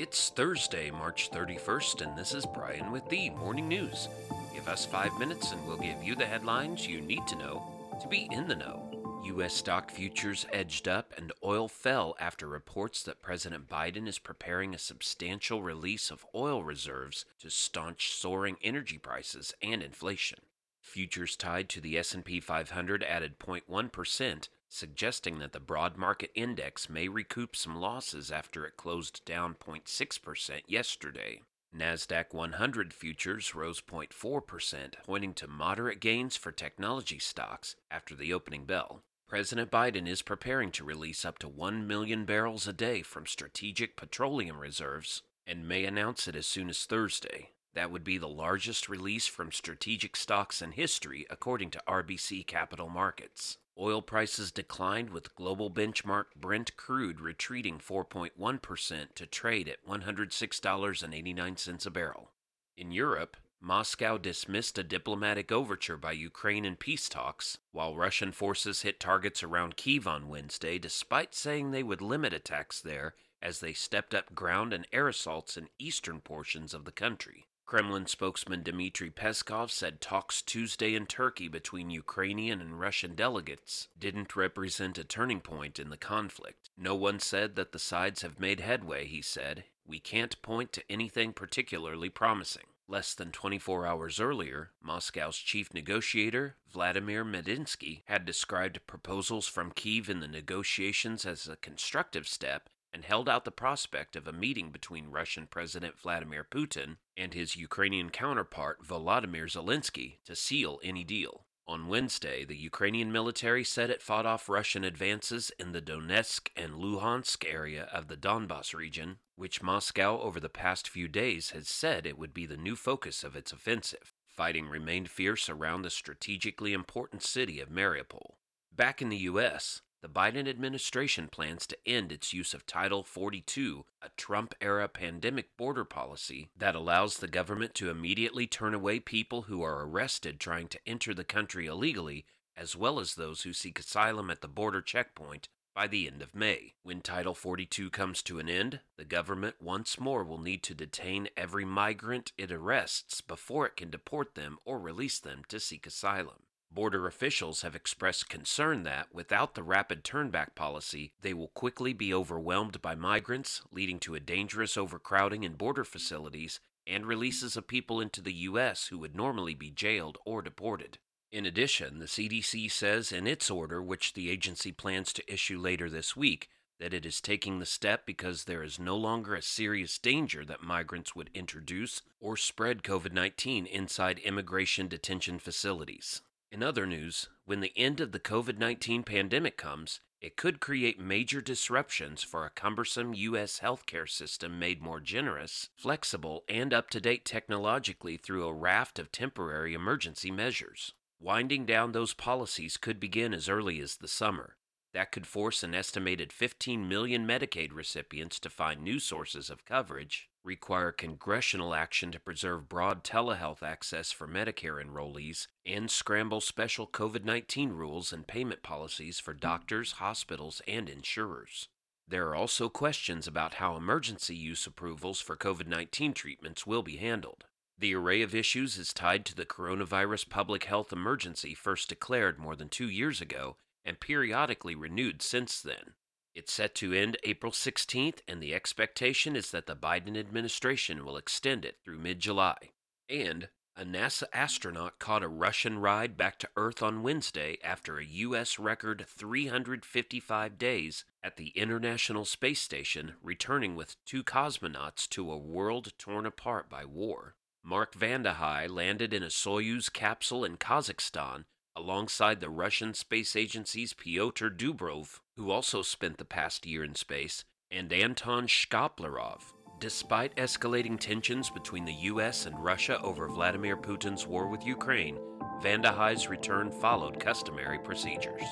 It's Thursday, March 31st, and this is Brian with the Morning News. Give us five minutes and we'll give you the headlines you need to know to be in the know. U.S. stock futures edged up and oil fell after reports that President Biden is preparing a substantial release of oil reserves to staunch soaring energy prices and inflation. Futures tied to the S&P 500 added 0.1%, suggesting that the broad market index may recoup some losses after it closed down 0.6% yesterday. Nasdaq 100 futures rose 0.4%, pointing to moderate gains for technology stocks after the opening bell. President Biden is preparing to release up to 1 million barrels a day from strategic petroleum reserves and may announce it as soon as Thursday. That would be the largest release from strategic stocks in history, according to RBC Capital Markets. Oil prices declined with global benchmark Brent crude retreating 4.1% to trade at $106.89 a barrel. In Europe, Moscow dismissed a diplomatic overture by Ukraine in peace talks, while Russian forces hit targets around Kiev on Wednesday despite saying they would limit attacks there as they stepped up ground and air assaults in eastern portions of the country. Kremlin spokesman Dmitry Peskov said talks Tuesday in Turkey between Ukrainian and Russian delegates didn't represent a turning point in the conflict. No one said that the sides have made headway, he said. We can't point to anything particularly promising. Less than 24 hours earlier, Moscow's chief negotiator, Vladimir Medinsky, had described proposals from Kiev in the negotiations as a constructive step and held out the prospect of a meeting between Russian President Vladimir Putin and his Ukrainian counterpart Volodymyr Zelensky to seal any deal. On Wednesday, the Ukrainian military said it fought off Russian advances in the Donetsk and Luhansk area of the Donbas region, which Moscow over the past few days has said it would be the new focus of its offensive. Fighting remained fierce around the strategically important city of Mariupol. Back in the U.S., the Biden administration plans to end its use of Title 42, a Trump era pandemic border policy that allows the government to immediately turn away people who are arrested trying to enter the country illegally, as well as those who seek asylum at the border checkpoint by the end of May. When Title 42 comes to an end, the government once more will need to detain every migrant it arrests before it can deport them or release them to seek asylum. Border officials have expressed concern that, without the rapid turnback policy, they will quickly be overwhelmed by migrants, leading to a dangerous overcrowding in border facilities and releases of people into the U.S. who would normally be jailed or deported. In addition, the CDC says in its order, which the agency plans to issue later this week, that it is taking the step because there is no longer a serious danger that migrants would introduce or spread COVID 19 inside immigration detention facilities. In other news, when the end of the COVID 19 pandemic comes, it could create major disruptions for a cumbersome U.S. healthcare system made more generous, flexible, and up to date technologically through a raft of temporary emergency measures. Winding down those policies could begin as early as the summer. That could force an estimated 15 million Medicaid recipients to find new sources of coverage, require congressional action to preserve broad telehealth access for Medicare enrollees, and scramble special COVID 19 rules and payment policies for doctors, hospitals, and insurers. There are also questions about how emergency use approvals for COVID 19 treatments will be handled. The array of issues is tied to the coronavirus public health emergency first declared more than two years ago and periodically renewed since then. It's set to end April 16th, and the expectation is that the Biden administration will extend it through mid July. And a NASA astronaut caught a Russian ride back to Earth on Wednesday after a U.S. record 355 days at the International Space Station, returning with two cosmonauts to a world torn apart by war. Mark Vande Hei landed in a Soyuz capsule in Kazakhstan alongside the Russian Space Agency's Pyotr Dubrov, who also spent the past year in space, and Anton Shkaplerov. Despite escalating tensions between the US and Russia over Vladimir Putin's war with Ukraine, Hei's return followed customary procedures.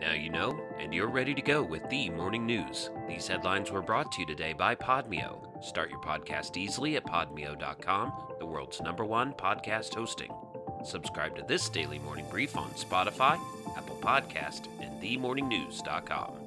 Now you know, and you're ready to go with the morning news. These headlines were brought to you today by Podmeo. Start your podcast easily at podmeo.com, the world's number one podcast hosting. Subscribe to this daily morning brief on Spotify, Apple Podcast, and themorningnews.com.